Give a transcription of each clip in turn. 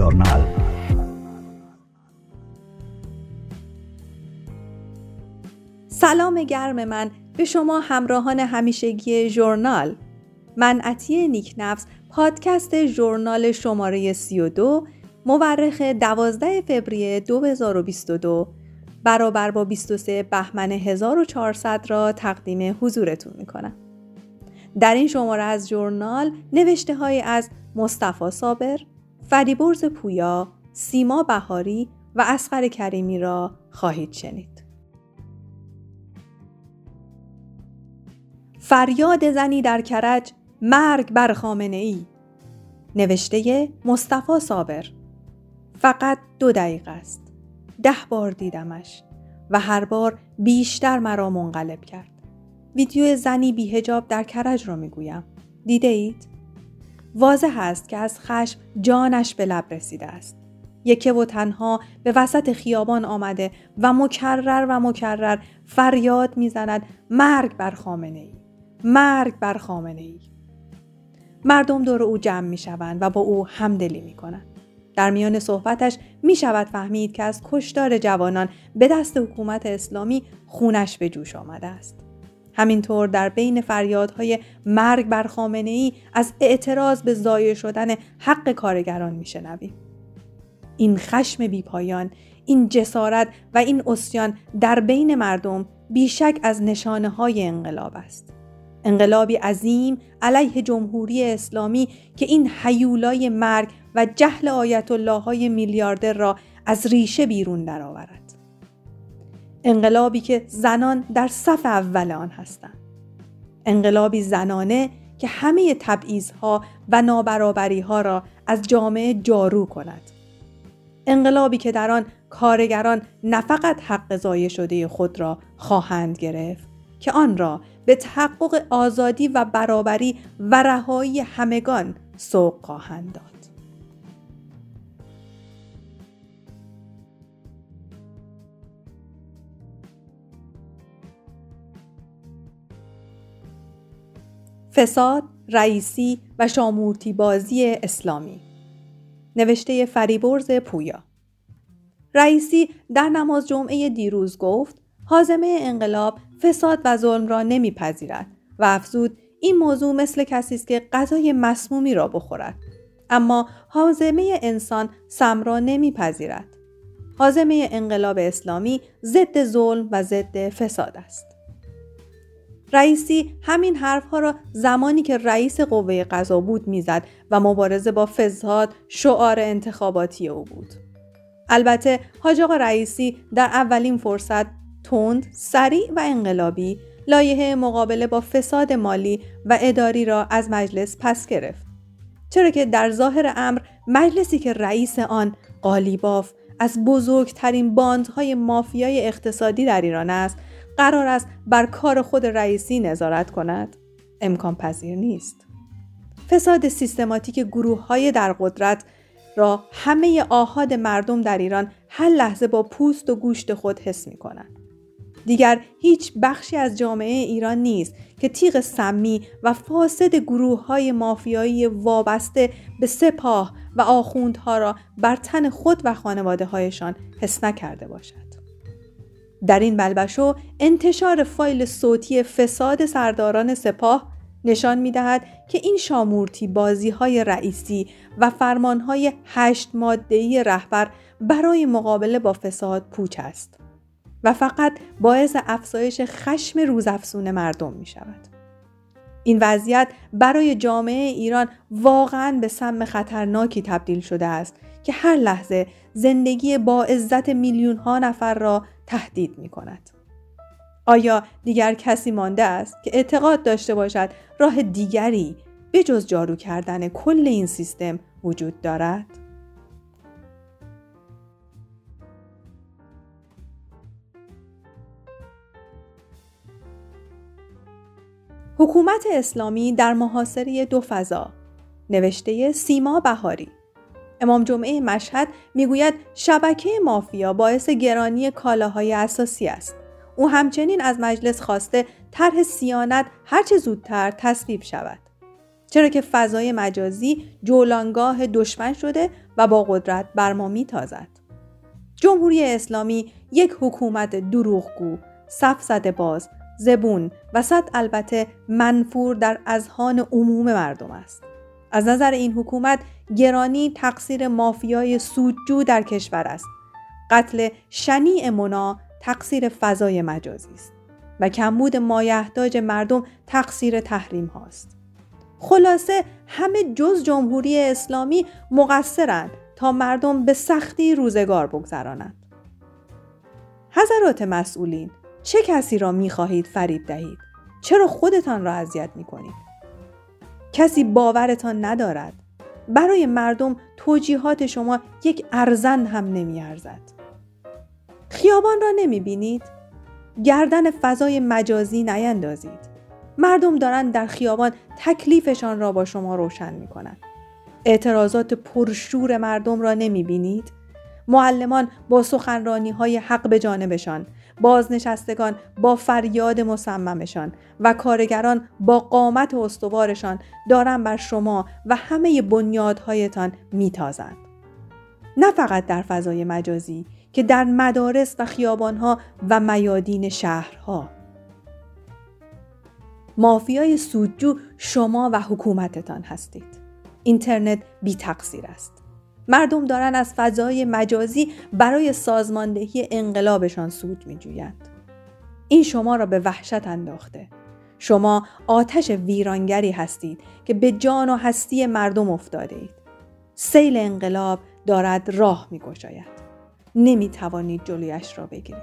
ژورنال سلام گرم من. به شما همراهان همیشگی ژورنال. من عطیه نیکنفس پادکست ژورنال شماره 32 مورخ 12 فوریه 2022 برابر با 23 بهمن 1400 را تقدیم حضورتون می‌کنم. در این شماره از ژورنال نوشته های از مصطفی صابر، فریبرز پویا، سیما بهاری و اسقر کریمی را خواهید شنید. فریاد زنی در کرج مرگ بر خامنه ای نوشته مصطفی صابر. فقط دو دقیقه است. ده بار دیدمش و هر بار بیشتر مرا منقلب کرد. ویدیو زنی بیهجاب در کرج را می‌گویم. دیده؟ واضح است که از خشم جانش به لب رسیده است یکه و تنها به وسط خیابان آمده و مکرر و مکرر فریاد می‌زند مرگ بر خامنه ای مرگ بر خامنه ای مردم دور او جمع می شوند و با او همدلی می کنند. در میان صحبتش می شود فهمید که از کشتار جوانان به دست حکومت اسلامی خونش به جوش آمده است. همینطور در بین فریادهای مرگ بر خامنه ای از اعتراض به ضایع شدن حق کارگران میشنویم. این خشم بیپایان، این جسارت و این اسیان در بین مردم بیشک از نشانه های انقلاب است. انقلابی عظیم علیه جمهوری اسلامی که این حیولای مرگ و جهل آیت الله های میلیاردر را از ریشه بیرون درآورد. انقلابی که زنان در صف اول آن هستند. انقلابی زنانه که همه ها و نابرابری ها را از جامعه جارو کند. انقلابی که در آن کارگران نه فقط حق ضایع شده خود را خواهند گرفت که آن را به تحقق آزادی و برابری و رهایی همگان سوق خواهند داد. فساد، رئیسی و شامورتی بازی اسلامی. نوشته فریبرز پویا. رئیسی در نماز جمعه دیروز گفت حازمه انقلاب فساد و ظلم را نمیپذیرد و افزود این موضوع مثل کسی است که غذای مسمومی را بخورد. اما حازمه انسان سم را نمیپذیرد. حازمه انقلاب اسلامی ضد ظلم و ضد فساد است. رئیسی همین حرفها را زمانی که رئیس قوه قضا بود می‌زد و مبارزه با فساد شعار انتخاباتی او بود البته حاج آقا رئیسی در اولین فرصت تند، سریع و انقلابی لایحه مقابله با فساد مالی و اداری را از مجلس پس گرفت. چرا که در ظاهر امر مجلسی که رئیس آن قالیباف از بزرگترین باندهای مافیای اقتصادی در ایران است قرار است بر کار خود رئیسی نظارت کند امکان پذیر نیست فساد سیستماتیک گروه های در قدرت را همه آهاد مردم در ایران هر لحظه با پوست و گوشت خود حس می کنند. دیگر هیچ بخشی از جامعه ایران نیست که تیغ سمی و فاسد گروه های مافیایی وابسته به سپاه و آخوندها را بر تن خود و خانواده هایشان حس نکرده باشد. در این بلبشو انتشار فایل صوتی فساد سرداران سپاه نشان می دهد که این شامورتی بازی های رئیسی و فرمان های هشت مادهی رهبر برای مقابله با فساد پوچ است. و فقط باعث افزایش خشم روزافزون مردم می شود. این وضعیت برای جامعه ایران واقعا به سم خطرناکی تبدیل شده است که هر لحظه زندگی با عزت میلیون ها نفر را تهدید می کند. آیا دیگر کسی مانده است که اعتقاد داشته باشد راه دیگری به جز جارو کردن کل این سیستم وجود دارد؟ حکومت اسلامی در محاصره دو فضا نوشته سیما بهاری امام جمعه مشهد می‌گوید شبکه مافیا باعث گرانی کالاهای اساسی است. او همچنین از مجلس خواسته طرح سیانت هرچه زودتر تصویب شود. چرا که فضای مجازی جولانگاه دشمن شده و با قدرت بر ما میتازد. جمهوری اسلامی یک حکومت دروغگو صف باز زبون و صد البته منفور در اذهان عموم مردم است. از نظر این حکومت گرانی تقصیر مافیای سودجو در کشور است. قتل شنیع منا تقصیر فضای مجازی است و کمبود مایحتاج مردم تقصیر تحریم هاست. خلاصه همه جز جمهوری اسلامی مقصرند تا مردم به سختی روزگار بگذرانند. حضرات مسئولین چه کسی را می خواهید فریب دهید؟ چرا خودتان را اذیت می کنید کسی باورتان ندارد برای مردم توجیهات شما یک ارزن هم نمی ارزد. خیابان را نمی بینید؟ گردن فضای مجازی نیندازید. مردم دارند در خیابان تکلیفشان را با شما روشن می کنند. اعتراضات پرشور مردم را نمی بینید؟ معلمان با سخنرانی های حق به جانبشان بازنشستگان با فریاد مصممشان و کارگران با قامت استوارشان دارن بر شما و همه بنیادهایتان میتازند. نه فقط در فضای مجازی که در مدارس و خیابانها و میادین شهرها. مافیای سودجو شما و حکومتتان هستید. اینترنت بی تقصیر است. مردم دارن از فضای مجازی برای سازماندهی انقلابشان سود میجویند این شما را به وحشت انداخته شما آتش ویرانگری هستید که به جان و هستی مردم افتاده اید سیل انقلاب دارد راه می گشاید. نمی توانید جلویش را بگیرید.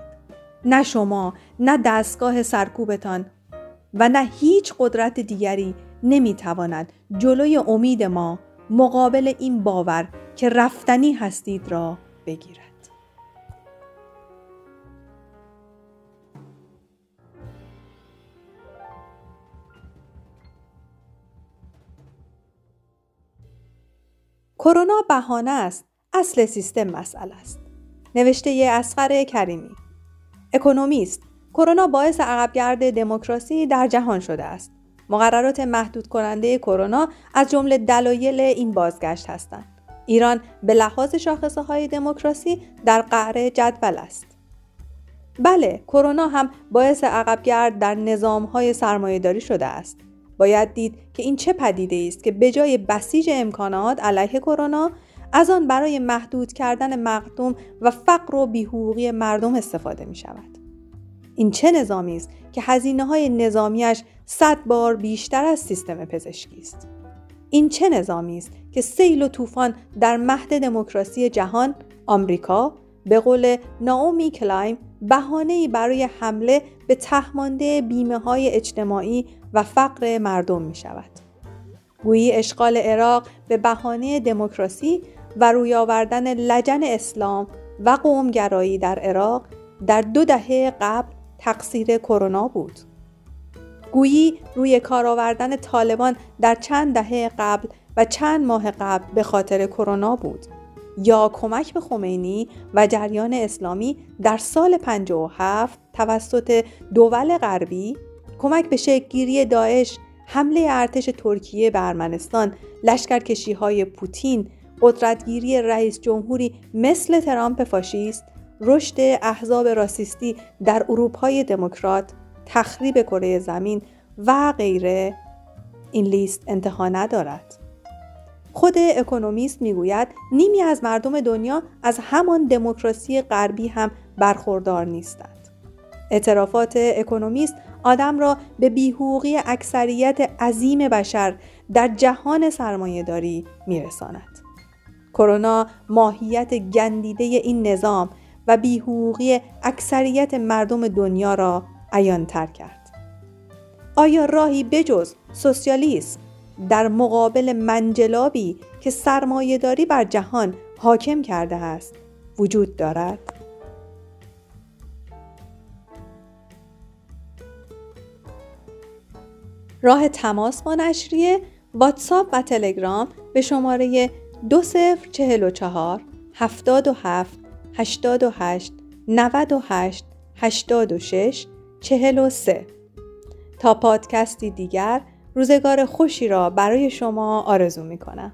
نه شما، نه دستگاه سرکوبتان و نه هیچ قدرت دیگری نمی تواند جلوی امید ما مقابل این باور که رفتنی هستید را بگیرد. کرونا بهانه است اصل سیستم مسئله است. نوشته اسقر کریمی. اکونومیست کرونا باعث عقبگرد دموکراسی در جهان شده است. مقررات محدود کننده کرونا از جمله دلایل این بازگشت هستند. ایران به لحاظ شاخصه های دموکراسی در قعر جدول است. بله، کرونا هم باعث عقبگرد در نظام های سرمایهداری شده است. باید دید که این چه پدیده است که به جای بسیج امکانات علیه کرونا از آن برای محدود کردن مردم و فقر و بیحقوقی مردم استفاده می شود. این چه نظامی است که هزینه های نظامیش صد بار بیشتر از سیستم پزشکی است این چه نظامی است که سیل و طوفان در مهد دموکراسی جهان آمریکا به قول ناومی کلایم بهانه‌ای برای حمله به تهمانده بیمه های اجتماعی و فقر مردم می شود. گویی اشغال عراق به بهانه دموکراسی و روی آوردن لجن اسلام و قومگرایی در عراق در دو دهه قبل تقصیر کرونا بود. گویی روی کار آوردن طالبان در چند دهه قبل و چند ماه قبل به خاطر کرونا بود. یا کمک به خمینی و جریان اسلامی در سال 57 توسط دول غربی کمک به شکلگیری داعش حمله ارتش ترکیه به ارمنستان لشکرکشی های پوتین قدرتگیری رئیس جمهوری مثل ترامپ فاشیست رشد احزاب راسیستی در اروپای دموکرات تخریب کره زمین و غیره این لیست انتها ندارد. خود اکونومیست می‌گوید نیمی از مردم دنیا از همان دموکراسی غربی هم برخوردار نیستند. اعترافات اکونومیست آدم را به بیحقوقی اکثریت عظیم بشر در جهان سرمایهداری میرساند. کرونا ماهیت گندیده این نظام و بیحقوقی اکثریت مردم دنیا را تر کرد. آیا راهی بجز سوسیالیسم در مقابل منجلابی که سرمایهداری بر جهان حاکم کرده است وجود دارد؟ راه تماس با نشریه واتساپ و تلگرام به شماره 2044 77 88 98 86 43 تا پادکستی دیگر روزگار خوشی را برای شما آرزو می کنم.